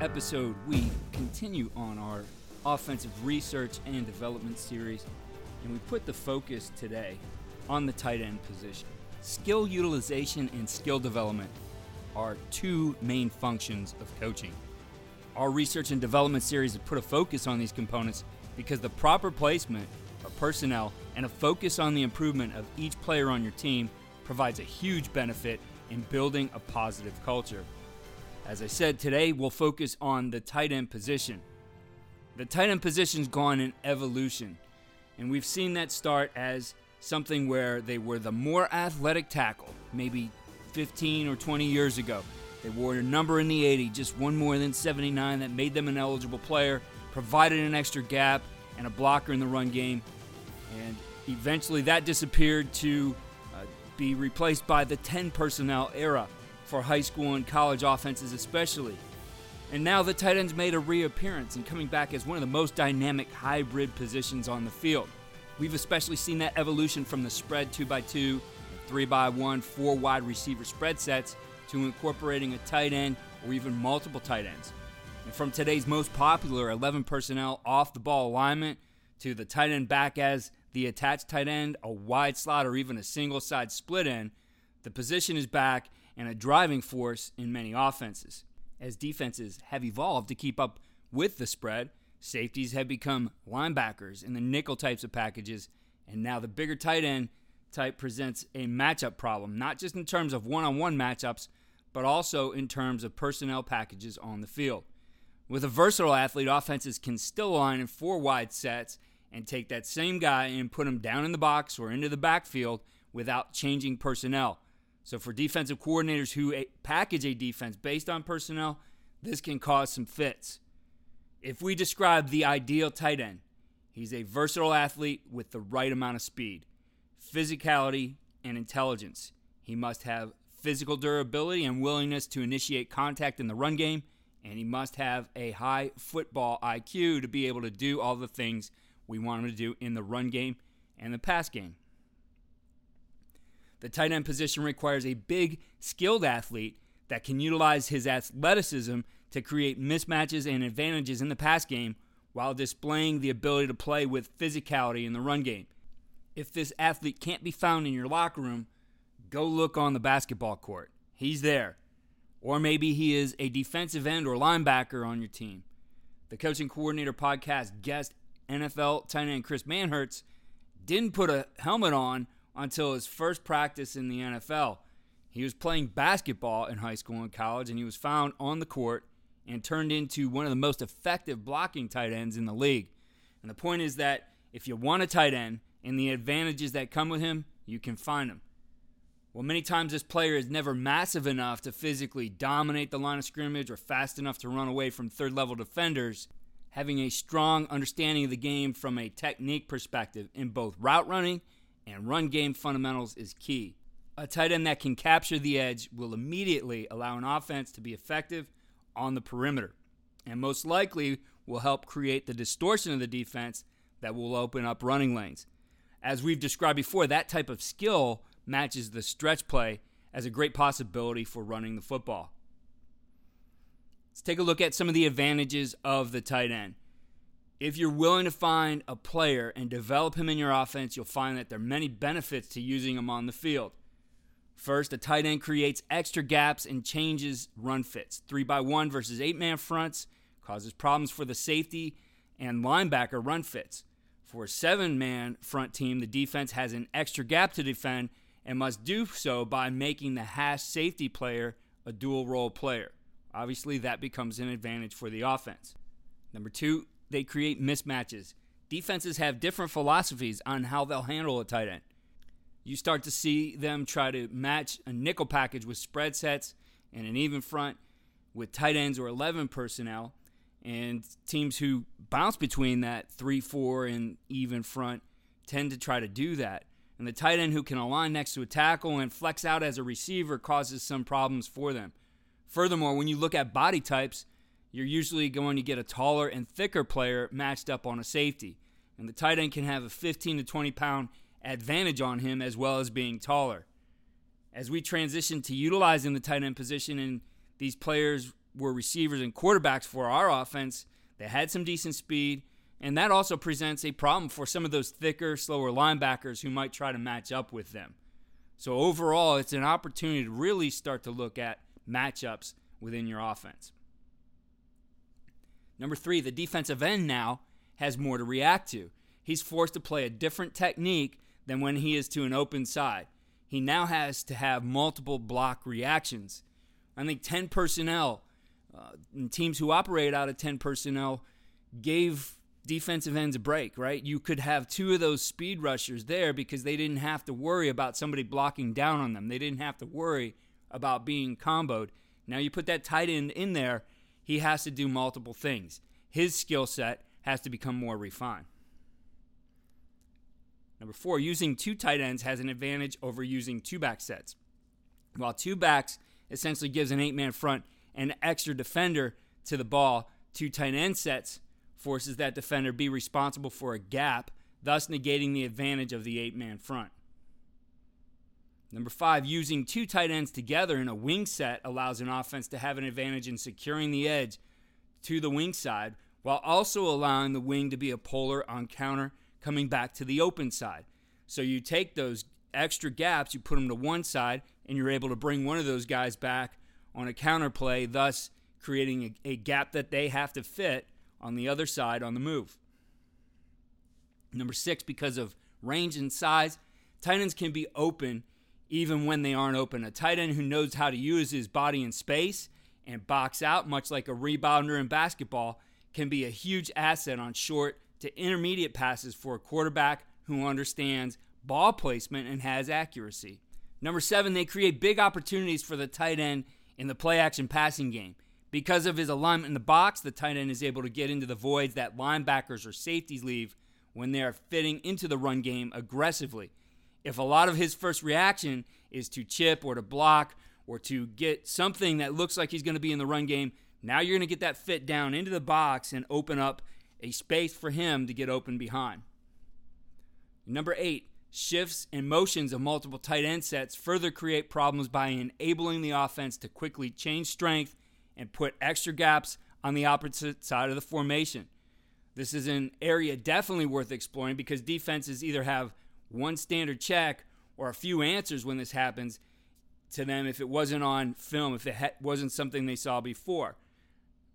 episode, we continue on our offensive research and development series, and we put the focus today on the tight end position. Skill utilization and skill development are two main functions of coaching. Our research and development series has put a focus on these components because the proper placement of personnel and a focus on the improvement of each player on your team provides a huge benefit in building a positive culture. As I said, today we'll focus on the tight end position. The tight end position's gone in evolution, and we've seen that start as something where they were the more athletic tackle, maybe 15 or 20 years ago. They wore a number in the 80, just one more than 79, that made them an eligible player, provided an extra gap and a blocker in the run game, and eventually that disappeared to uh, be replaced by the 10 personnel era for high school and college offenses, especially. And now the tight end's made a reappearance and coming back as one of the most dynamic hybrid positions on the field. We've especially seen that evolution from the spread 2x2, 3x1, 4 wide receiver spread sets to incorporating a tight end or even multiple tight ends. And from today's most popular 11 personnel off the ball alignment to the tight end back as the attached tight end, a wide slot, or even a single side split end, the position is back and a driving force in many offenses. As defenses have evolved to keep up with the spread, safeties have become linebackers in the nickel types of packages, and now the bigger tight end type presents a matchup problem, not just in terms of one on one matchups, but also in terms of personnel packages on the field. With a versatile athlete, offenses can still line in four wide sets and take that same guy and put him down in the box or into the backfield without changing personnel. So for defensive coordinators who package a defense based on personnel, this can cause some fits. If we describe the ideal tight end, he's a versatile athlete with the right amount of speed, physicality, and intelligence. He must have physical durability and willingness to initiate contact in the run game, and he must have a high football IQ to be able to do all the things we want him to do in the run game and the pass game. The tight end position requires a big, skilled athlete that can utilize his athleticism to create mismatches and advantages in the pass game while displaying the ability to play with physicality in the run game. If this athlete can't be found in your locker room, go look on the basketball court. He's there. Or maybe he is a defensive end or linebacker on your team. The Coach and Coordinator podcast guest NFL tight end Chris Manhertz didn't put a helmet on until his first practice in the NFL. He was playing basketball in high school and college, and he was found on the court and turned into one of the most effective blocking tight ends in the league. And the point is that if you want a tight end and the advantages that come with him, you can find him. Well, many times this player is never massive enough to physically dominate the line of scrimmage or fast enough to run away from third level defenders. Having a strong understanding of the game from a technique perspective in both route running and run game fundamentals is key. A tight end that can capture the edge will immediately allow an offense to be effective on the perimeter, and most likely will help create the distortion of the defense that will open up running lanes. As we've described before, that type of skill matches the stretch play as a great possibility for running the football. Let's take a look at some of the advantages of the tight end if you're willing to find a player and develop him in your offense, you'll find that there are many benefits to using him on the field. First, a tight end creates extra gaps and changes run fits. Three by one versus eight man fronts causes problems for the safety and linebacker run fits. For a seven man front team, the defense has an extra gap to defend and must do so by making the hash safety player a dual role player. Obviously, that becomes an advantage for the offense. Number two, they create mismatches. Defenses have different philosophies on how they'll handle a tight end. You start to see them try to match a nickel package with spread sets and an even front with tight ends or 11 personnel. And teams who bounce between that 3 4 and even front tend to try to do that. And the tight end who can align next to a tackle and flex out as a receiver causes some problems for them. Furthermore, when you look at body types, you're usually going to get a taller and thicker player matched up on a safety. And the tight end can have a 15 to 20 pound advantage on him as well as being taller. As we transition to utilizing the tight end position and these players were receivers and quarterbacks for our offense. They had some decent speed, and that also presents a problem for some of those thicker, slower linebackers who might try to match up with them. So, overall, it's an opportunity to really start to look at matchups within your offense. Number three, the defensive end now has more to react to. He's forced to play a different technique than when he is to an open side. He now has to have multiple block reactions. I think 10 personnel, uh, teams who operate out of 10 personnel, gave defensive ends a break, right? You could have two of those speed rushers there because they didn't have to worry about somebody blocking down on them. They didn't have to worry about being comboed. Now you put that tight end in there, he has to do multiple things. His skill set has to become more refined. Number four, using two tight ends has an advantage over using two back sets. While two backs essentially gives an eight man front an extra defender to the ball, two tight end sets forces that defender be responsible for a gap, thus negating the advantage of the eight man front. Number five, using two tight ends together in a wing set allows an offense to have an advantage in securing the edge to the wing side while also allowing the wing to be a puller on counter coming back to the open side. So you take those extra gaps, you put them to one side, and you're able to bring one of those guys back on a counter play, thus creating a, a gap that they have to fit on the other side on the move. Number six, because of range and size, tight ends can be open even when they aren't open. A tight end who knows how to use his body in space and box out, much like a rebounder in basketball, can be a huge asset on short to intermediate passes for a quarterback who understands ball placement and has accuracy. Number seven, they create big opportunities for the tight end in the play action passing game. Because of his alignment in the box, the tight end is able to get into the voids that linebackers or safeties leave when they are fitting into the run game aggressively. If a lot of his first reaction is to chip or to block or to get something that looks like he's going to be in the run game, now you're going to get that fit down into the box and open up a space for him to get open behind. Number eight, shifts and motions of multiple tight end sets further create problems by enabling the offense to quickly change strength and put extra gaps on the opposite side of the formation. This is an area definitely worth exploring because defenses either have one standard check or a few answers when this happens to them if it wasn't on film, if it wasn't something they saw before.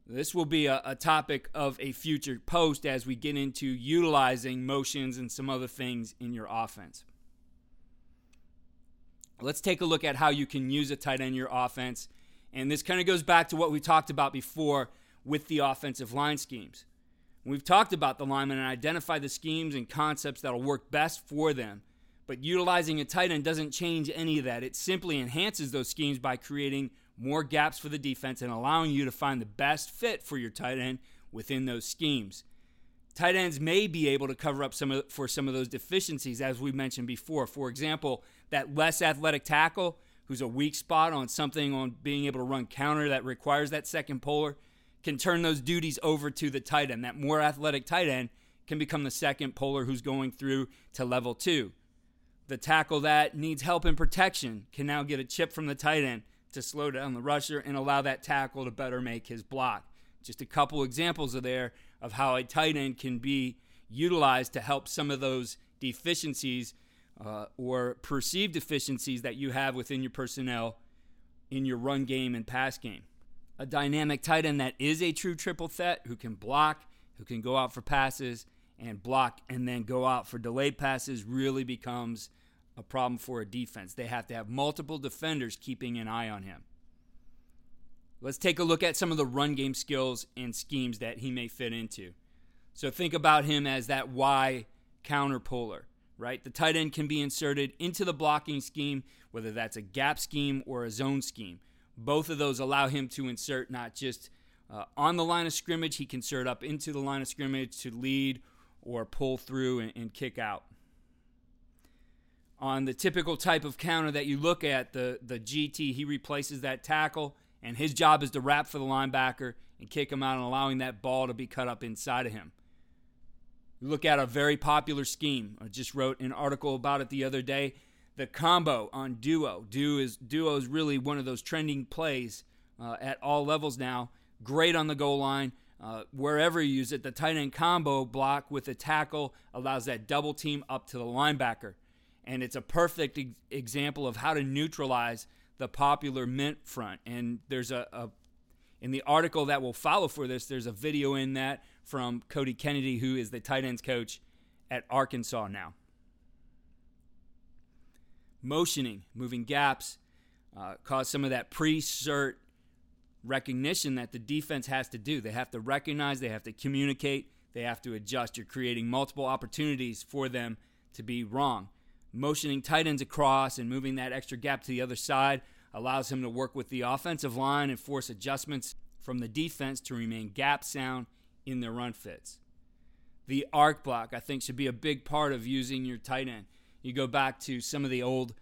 This will be a, a, topic of a future post as we get into utilizing motions and some other things in your offense. Let's take a look at how you can use a tight end in your offense. And this kind of goes back to what we talked about before with the offensive line schemes. We've talked about the linemen and identified the schemes and concepts that will work best for them. But utilizing a tight end doesn't change any of that. It simply enhances those schemes by creating more gaps for the defense and allowing you to find the best fit for your tight end within those schemes. Tight ends may be able to cover up some of, for some of those deficiencies, as we mentioned before. For example, that less athletic tackle who's a weak spot on something on being able to run counter that requires that second puller can turn those duties over to the tight end. That more athletic tight end can become the second puller who's going through to level two. The tackle that needs help in protection can now get a chip from the tight end to slow down the rusher and allow that tackle to better make his block. Just a couple examples of there of how a tight end can be utilized to help some of those deficiencies uh, or perceived deficiencies that you have within your personnel in your run game and pass game. A dynamic tight end that is a true triple threat who can block, who can go out for passes and block and then go out for delayed passes really becomes a problem for a defense. They have to have multiple defenders keeping an eye on him. Let's take a look at some of the run game skills and schemes that he may fit into. So think about him as that Y counter puller, right? The tight end can be inserted into the blocking scheme, whether that's a gap scheme or a zone scheme. Both of those allow him to insert not just uh, on the line of scrimmage, he can insert up into the line of scrimmage to lead or pull through and, and kick out on the typical type of counter that you look at, the, the GT, he replaces that tackle, and his job is to wrap for the linebacker and kick him out and allowing that ball to be cut up inside of him. You look at a very popular scheme. I just wrote an article about it the other day. The combo on duo. Duo is duo is really one of those trending plays uh, at all levels now. Great on the goal line. Uh, wherever you use it, the tight end combo block with a tackle allows that double team up to the linebacker. And it's a perfect ex- example of how to neutralize the popular mint front. And there's a, a, in the article that will follow for this, there's a video in that from Cody Kennedy, who is the tight ends coach at Arkansas now. Motioning, moving gaps, uh, cause some of that pre cert recognition that the defense has to do. They have to recognize, they have to communicate, they have to adjust. You're creating multiple opportunities for them to be wrong. Motioning tight ends across and moving that extra gap to the other side allows him to work with the offensive line and force adjustments from the defense to remain gap sound in their run fits. The arc block, I think, should be a big part of using your tight end. You go back to some of the old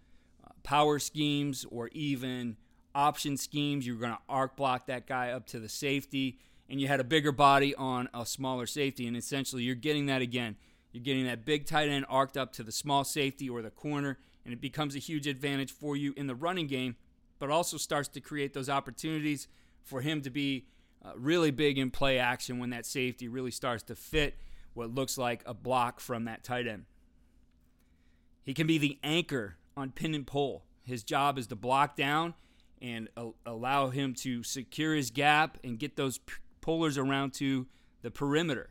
uh, power schemes or even option schemes. You were going to arc block that guy up to the safety, and you had a bigger body on a smaller safety. And essentially, you're getting that again. You're getting that big tight end arced up to the small safety or the corner, and it becomes a huge advantage for you in the running game, but also starts to create those opportunities for him to be uh, really big in play action when that safety really starts to fit what looks like a block from that tight end. He can be the anchor on pin and pull. His job is to block down and allow him to secure his gap and get those p- pullers around to the perimeter.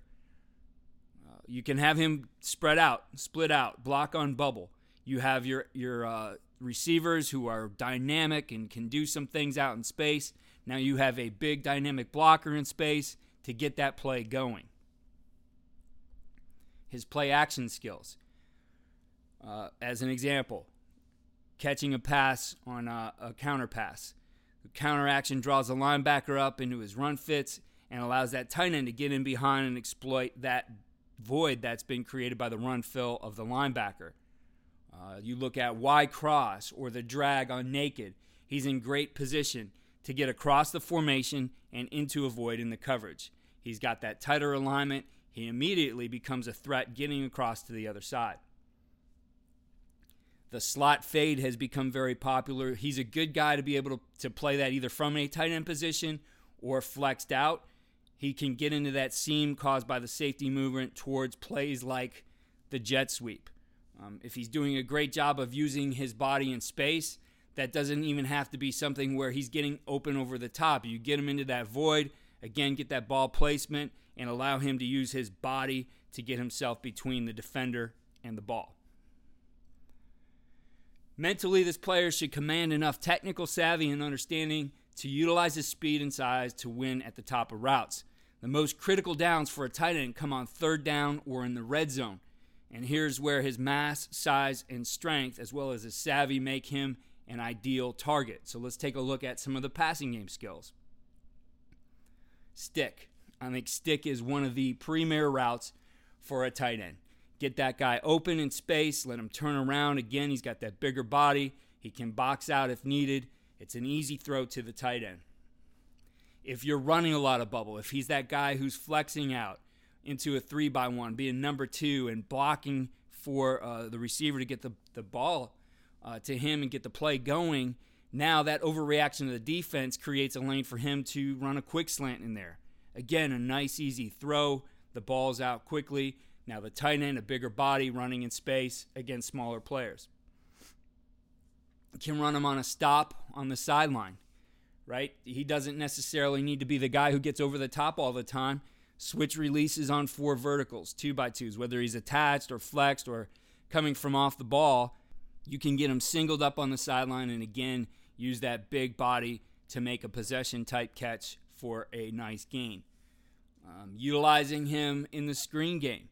Uh, you can have him spread out, split out, block on bubble. You have your your uh, receivers who are dynamic and can do some things out in space. Now you have a big dynamic blocker in space to get that play going. His play action skills. Uh, as an example, catching a pass on a, a counter pass. The counter action draws the linebacker up into his run fits and allows that tight end to get in behind and exploit that void that's been created by the run fill of the linebacker. Uh, you look at Y cross or the drag on naked. He's in great position to get across the formation and into a void in the coverage. He's got that tighter alignment. He immediately becomes a threat getting across to the other side. The slot fade has become very popular. He's a good guy to be able to, to play that either from a tight end position or flexed out. He can get into that seam caused by the safety movement towards plays like the jet sweep. Um, if he's doing a great job of using his body in space, that doesn't even have to be something where he's getting open over the top. You get him into that void, again, get that ball placement, and allow him to use his body to get himself between the defender and the ball. Mentally, this player should command enough technical savvy and understanding to utilize his speed and size to win at the top of routes. The most critical downs for a tight end come on third down or in the red zone. And here's where his mass, size, and strength, as well as his savvy, make him an ideal target. So let's take a look at some of the passing game skills. Stick. I think stick is one of the premier routes for a tight end get that guy open in space, let him turn around. Again, he's got that bigger body. He can box out if needed. It's an easy throw to the tight end. If you're running a lot of bubble, if he's that guy who's flexing out into a three by one, being number two and blocking for uh, the receiver to get the, the ball uh, to him and get the play going, now that overreaction of the defense creates a lane for him to run a quick slant in there. Again, a nice, easy throw. The ball's out quickly. Now, the tight end, a bigger body running in space against smaller players. Can run him on a stop on the sideline, right? He doesn't necessarily need to be the guy who gets over the top all the time. Switch releases on four verticals, two by twos, whether he's attached or flexed or coming from off the ball. You can get him singled up on the sideline and again use that big body to make a possession type catch for a nice gain. Um, utilizing him in the screen game.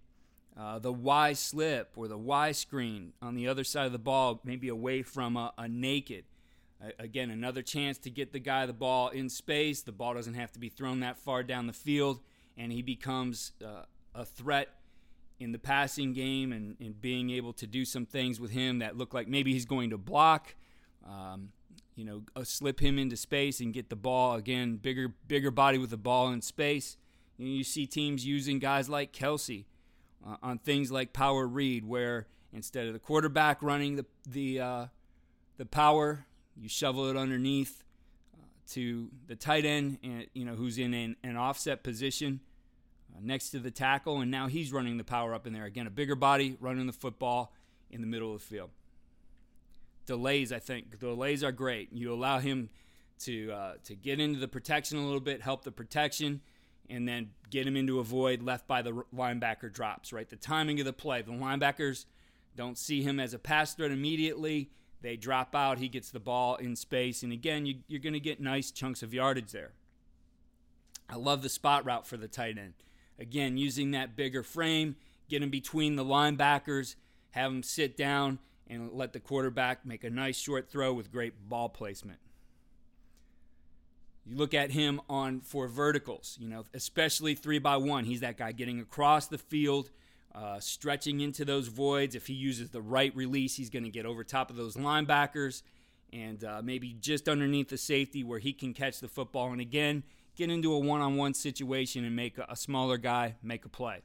Uh, the Y slip or the Y screen on the other side of the ball, maybe away from a, a naked. Uh, again, another chance to get the guy the ball in space. The ball doesn't have to be thrown that far down the field, and he becomes uh, a threat in the passing game and, and, being able to do some things with him that look like maybe he's going to block. Um, you know, uh, slip him into space and get the ball again, bigger, bigger body with the ball in space. You, know, you see teams using guys like Kelce uh, on things like power read, where instead of the quarterback running the the uh, the power, you shovel it underneath uh, to the tight end, and you know who's in an, an offset position uh, next to the tackle, and now he's running the power up in there again. A bigger body running the football in the middle of the field. Delays, I think delays are great. You allow him to uh, to get into the protection a little bit, help the protection, and then get him into a void left by the linebacker drops. Right, the timing of the play. The linebackers don't see him as a pass threat immediately. They drop out. He gets the ball in space, and again, you, you're going to get nice chunks of yardage there. I love the spot route for the tight end. Again, using that bigger frame, get him between the linebackers, have him sit down, and let the quarterback make a nice short throw with great ball placement. You look at him on for verticals, you know, especially three by one. He's that guy getting across the field, uh, stretching into those voids. If he uses the right release, he's going to get over top of those linebackers and uh, maybe just underneath the safety where he can catch the football. And again, get into a one on one situation and make a, smaller guy make a play.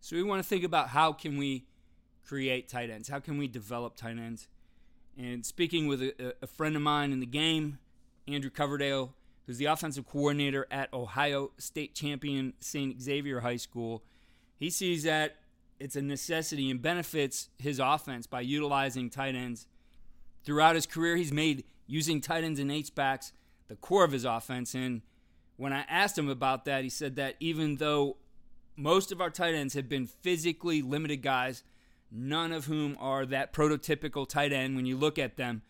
So we want to think about how can we create tight ends? How can we develop tight ends? And speaking with a, a friend of mine in the game, Andrew Coverdale, who's the offensive coordinator at Ohio State champion St. Xavier High School. He sees that it's a necessity and benefits his offense by utilizing tight ends. Throughout his career, he's made using tight ends and H-backs the core of his offense. And when I asked him about that, he said that even though most of our tight ends have been physically limited guys, none of whom are that prototypical tight end when you look at them,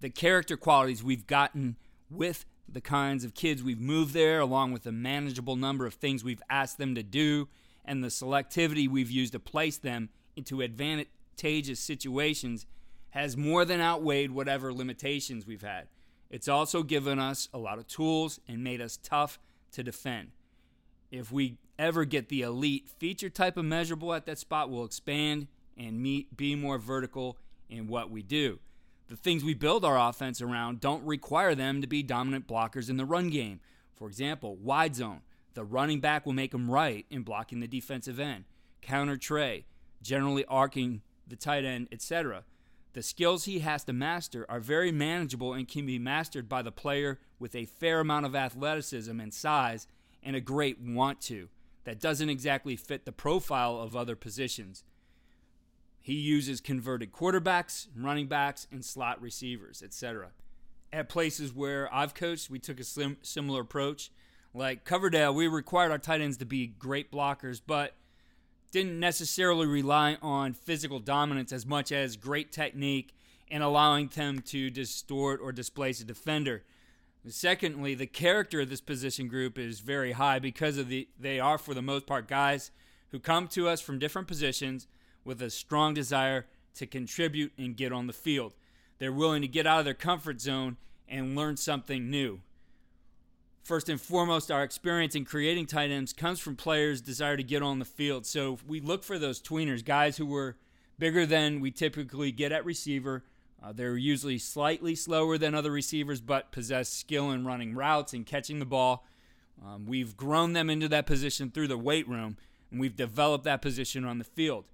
the character qualities we've gotten with the kinds of kids we've moved there, along with the manageable number of things we've asked them to do, and the selectivity we've used to place them into advantageous situations, has more than outweighed whatever limitations we've had. It's also given us a lot of tools and made us tough to defend. If we ever get the elite feature type of measurable at that spot, we'll expand and meet, be more vertical in what we do the things we build our offense around don't require them to be dominant blockers in the run game. For example, wide zone. The running back will make them right in blocking the defensive end. Counter trey, generally arcing the tight end, etc. The skills he has to master are very manageable and can be mastered by the player with a fair amount of athleticism and size and a great want to. That doesn't exactly fit the profile of other positions. He uses converted quarterbacks, running backs, and slot receivers, etc. At places where I've coached, we took a slim, similar approach. Like Coverdale, we required our tight ends to be great blockers, but didn't necessarily rely on physical dominance as much as great technique and allowing them to distort or displace a defender. Secondly, the character of this position group is very high because of the they are for the most part guys who come to us from different positions with a strong desire to contribute and get on the field. They're willing to get out of their comfort zone and learn something new. First and foremost, our experience in creating tight ends comes from players' desire to get on the field. So we look for those tweeners, guys who were bigger than we typically get at receiver. Uh, they're usually slightly slower than other receivers, but possess skill in running routes and catching the ball. Um, we've grown them into that position through the weight room, and we've developed that position on the field.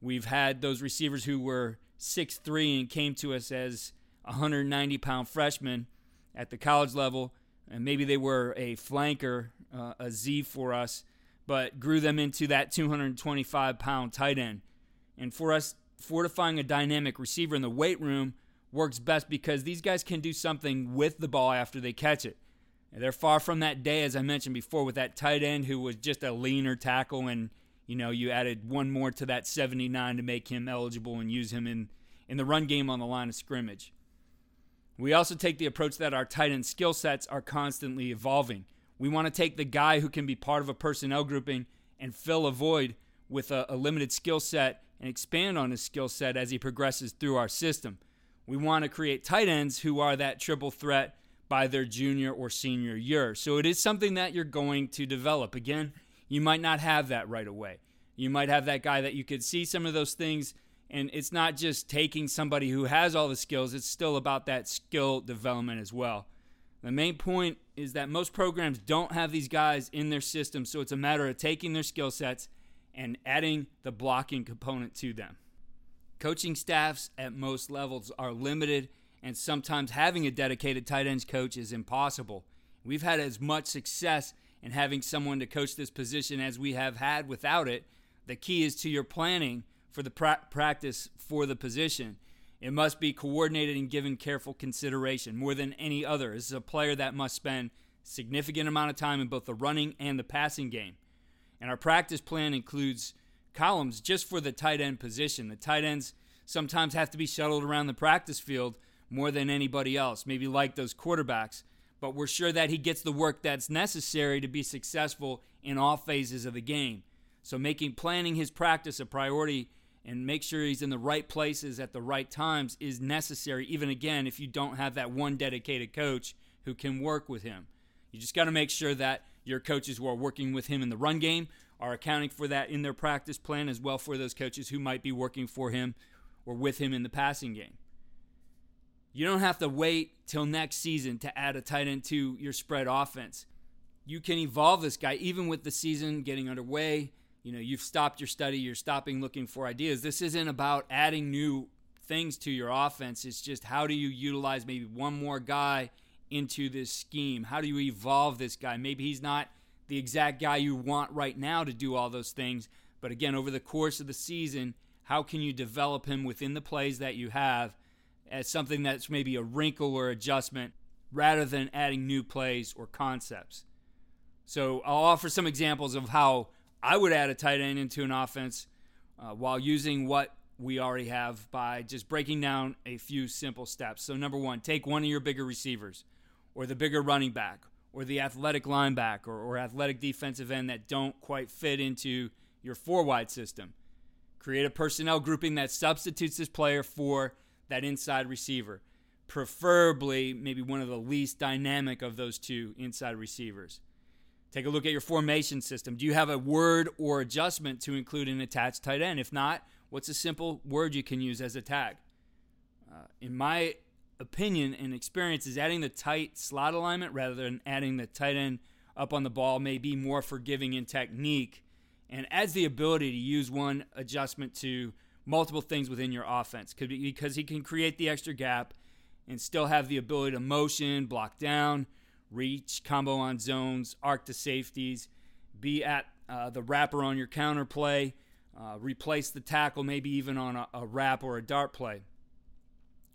We've had those receivers who were 6'3 and came to us as 190 pound freshmen at the college level, and maybe they were a flanker, uh, a Z for us, but grew them into that 225 pound tight end. And for us, fortifying a dynamic receiver in the weight room works best because these guys can do something with the ball after they catch it. And they're far from that day, as I mentioned before, with that tight end who was just a leaner tackle and you know, you added one more to that 79 to make him eligible and use him in, in the run game on the line of scrimmage. We also take the approach that our tight end skill sets are constantly evolving. We want to take the guy who can be part of a personnel grouping and fill a void with a, a limited skill set and expand on his skill set as he progresses through our system. We want to create tight ends who are that triple threat by their junior or senior year. So it is something that you're going to develop. Again, you might not have that right away. You might have that guy that you could see some of those things, and it's not just taking somebody who has all the skills, it's still about that skill development as well. The main point is that most programs don't have these guys in their system, so it's a matter of taking their skill sets and adding the blocking component to them. Coaching staffs at most levels are limited and sometimes having a dedicated tight ends coach is impossible. We've had as much success in having someone to coach this position as we have had without it. The key is to your planning for the pra- practice for the position. It must be coordinated and given careful consideration more than any other. This is a player that must spend significant amount of time in both the running and the passing game. And our practice plan includes columns just for the tight end position. The tight ends sometimes have to be shuttled around the practice field more than anybody else, maybe like those quarterbacks. But we're sure that he gets the work that's necessary to be successful in all phases of the game. So making planning his practice a priority and make sure he's in the right places at the right times is necessary, even again, if you don't have that one dedicated coach who can work with him. You just got to make sure that your coaches who are working with him in the run game are accounting for that in their practice plan as well for those coaches who might be working for him or with him in the passing game. You don't have to wait till next season to add a tight end to your spread offense. You can evolve this guy even with the season getting underway. You know, you've stopped your study, you're stopping looking for ideas. This isn't about adding new things to your offense. It's just how do you utilize maybe one more guy into this scheme? How do you evolve this guy? Maybe he's not the exact guy you want right now to do all those things, but again, over the course of the season, how can you develop him within the plays that you have as something that's maybe a wrinkle or adjustment rather than adding new plays or concepts? So I'll offer some examples of how I would add a tight end into an offense uh, while using what we already have by just breaking down a few simple steps. So, number one, take one of your bigger receivers or the bigger running back or the athletic linebacker or, or athletic defensive end that don't quite fit into your four wide system. Create a personnel grouping that substitutes this player for that inside receiver, preferably maybe one of the least dynamic of those two inside receivers. Take a look at your formation system. Do you have a word or adjustment to include an attached tight end? If not, what's a simple word you can use as a tag? Uh, in my opinion and experience, is adding the tight slot alignment rather than adding the tight end up on the ball may be more forgiving in technique and adds the ability to use one adjustment to multiple things within your offense could be because he can create the extra gap and still have the ability to motion, block down, reach, combo on zones, arc to safeties, be at uh, the wrapper on your counter play, uh, replace the tackle, maybe even on a, a wrap or a dart play.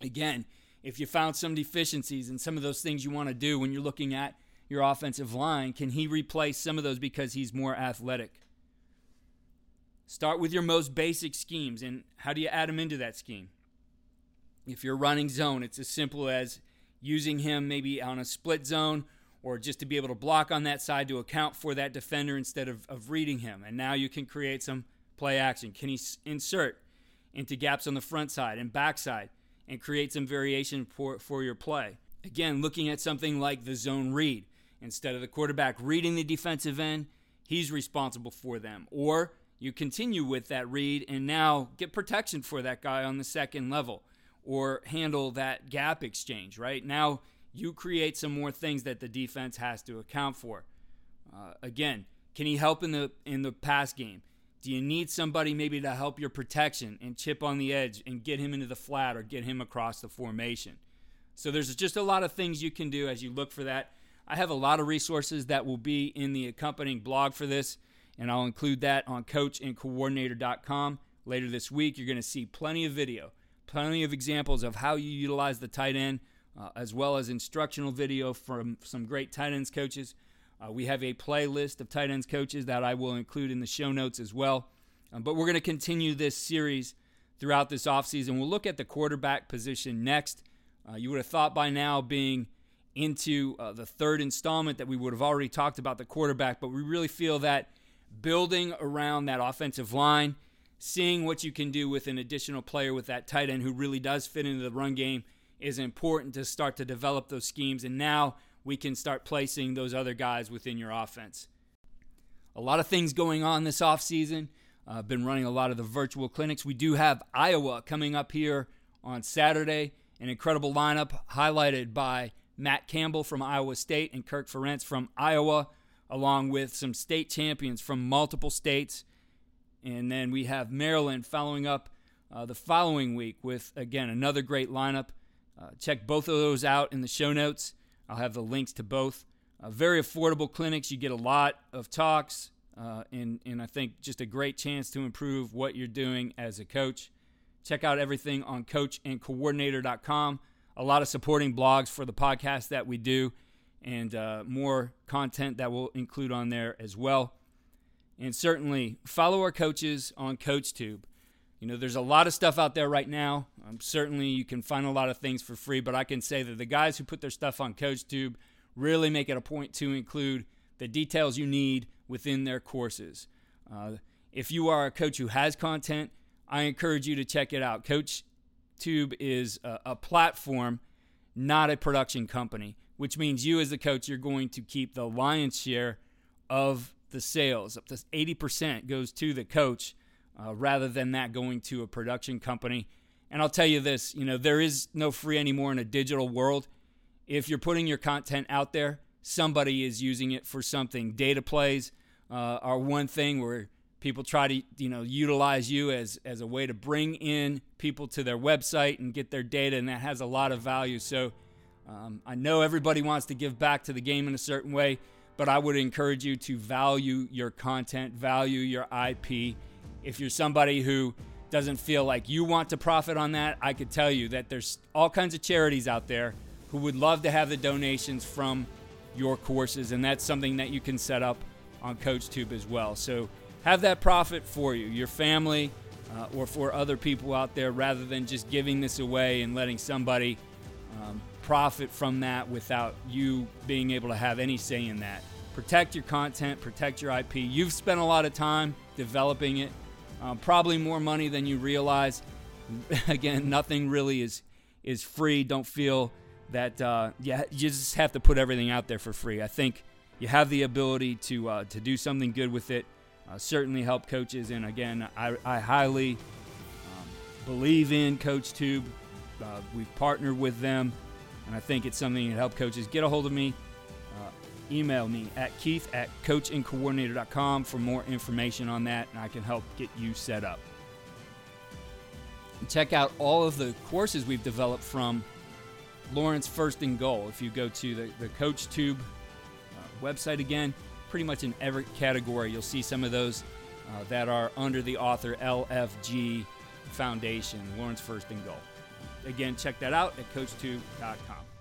Again, if you found some deficiencies and some of those things you want to do when you're looking at your offensive line, can he replace some of those because he's more athletic? Start with your most basic schemes and how do you add them into that scheme? If you're running zone, it's as simple as using him maybe on a split zone or just to be able to block on that side to account for that defender instead of, of reading him. And now you can create some play action. Can he insert into gaps on the front side and back side and create some variation for, for your play? Again, looking at something like the zone read. Instead of the quarterback reading the defensive end, he's responsible for them. Or you continue with that read and now get protection for that guy on the second level or handle that gap exchange, right? Now you create some more things that the defense has to account for. Uh, again, can he help in the in the pass game? Do you need somebody maybe to help your protection and chip on the edge and get him into the flat or get him across the formation? So there's just a lot of things you can do as you look for that. I have a lot of resources that will be in the accompanying blog for this, and I'll include that on coachandcoordinator.com later this week. You're going to see plenty of video plenty of examples of how you utilize the tight end, uh, as well as instructional video from some great tight ends coaches. Uh, we have a playlist of tight ends coaches that I will include in the show notes as well. Um, but we're going to continue this series throughout this offseason. We'll look at the quarterback position next. Uh, you would have thought by now, being into uh, the third installment, that we would have already talked about the quarterback, but we really feel that building around that offensive line seeing what you can do with an additional player with that tight end who really does fit into the run game is important to start to develop those schemes. And now we can start placing those other guys within your offense. A lot of things going on this offseason. I've uh, been running a lot of the virtual clinics. We do have Iowa coming up here on Saturday. An incredible lineup highlighted by Matt Campbell from Iowa State and Kirk Ferentz from Iowa, along with some state champions from multiple states. And then we have Maryland following up uh, the following week with, again, another great lineup. Uh, check both of those out in the show notes. I'll have the links to both. Uh, very affordable clinics. You get a lot of talks, uh, and, and I think just a great chance to improve what you're doing as a coach. Check out everything on coachandcoordinator.com. A lot of supporting blogs for the podcast that we do, and uh, more content that we'll include on there as well. And certainly follow our coaches on CoachTube. You know, there's a lot of stuff out there right now. Um, certainly, you can find a lot of things for free, but I can say that the guys who put their stuff on CoachTube really make it a point to include the details you need within their courses. Uh, if you are a coach who has content, I encourage you to check it out. CoachTube is a, a platform, not a production company, which means you as the coach, you're going to keep the lion's share of the sales. Up to 80% goes to the coach uh, rather than that going to a production company. And I'll tell you this you know, there is no free anymore in a digital world. If you're putting your content out there, somebody is using it for something. Data plays uh, are one thing where people try to you know utilize you as as a way to bring in people to their website and get their data, and that has a lot of value. So um, I know everybody wants to give back to the game in a certain way, but I would encourage you to value your content, value your IP. If you're somebody who doesn't feel like you want to profit on that, I could tell you that there's all kinds of charities out there who would love to have the donations from your courses, and that's something that you can set up on CoachTube as well. So have that profit for you, your family, uh, or for other people out there, rather than just giving this away and letting somebody um, profit from that without you being able to have any say in that. Protect your content, protect your IP. You've spent a lot of time developing it, uh, probably more money than you realize. Again, nothing really is is free. Don't feel that uh, you, you just have to put everything out there for free. I think you have the ability to uh, to do something good with it. Uh, certainly help coaches, and again, I, I highly um, believe in CoachTube. Uh, we've partnered with them, and I think it's something that help coaches. Get a hold of me. Uh, email me at keith at coachandcoordinator.com for more information on that, and I can help get you set up. And check out all of the courses we've developed from Lawrence First and Goal. If you go to the, the CoachTube uh, website again, pretty much in every category, you'll see some of those uh, that are under the author LFG Foundation, Lawrence First and Goal. Again, check that out at CoachTube.com.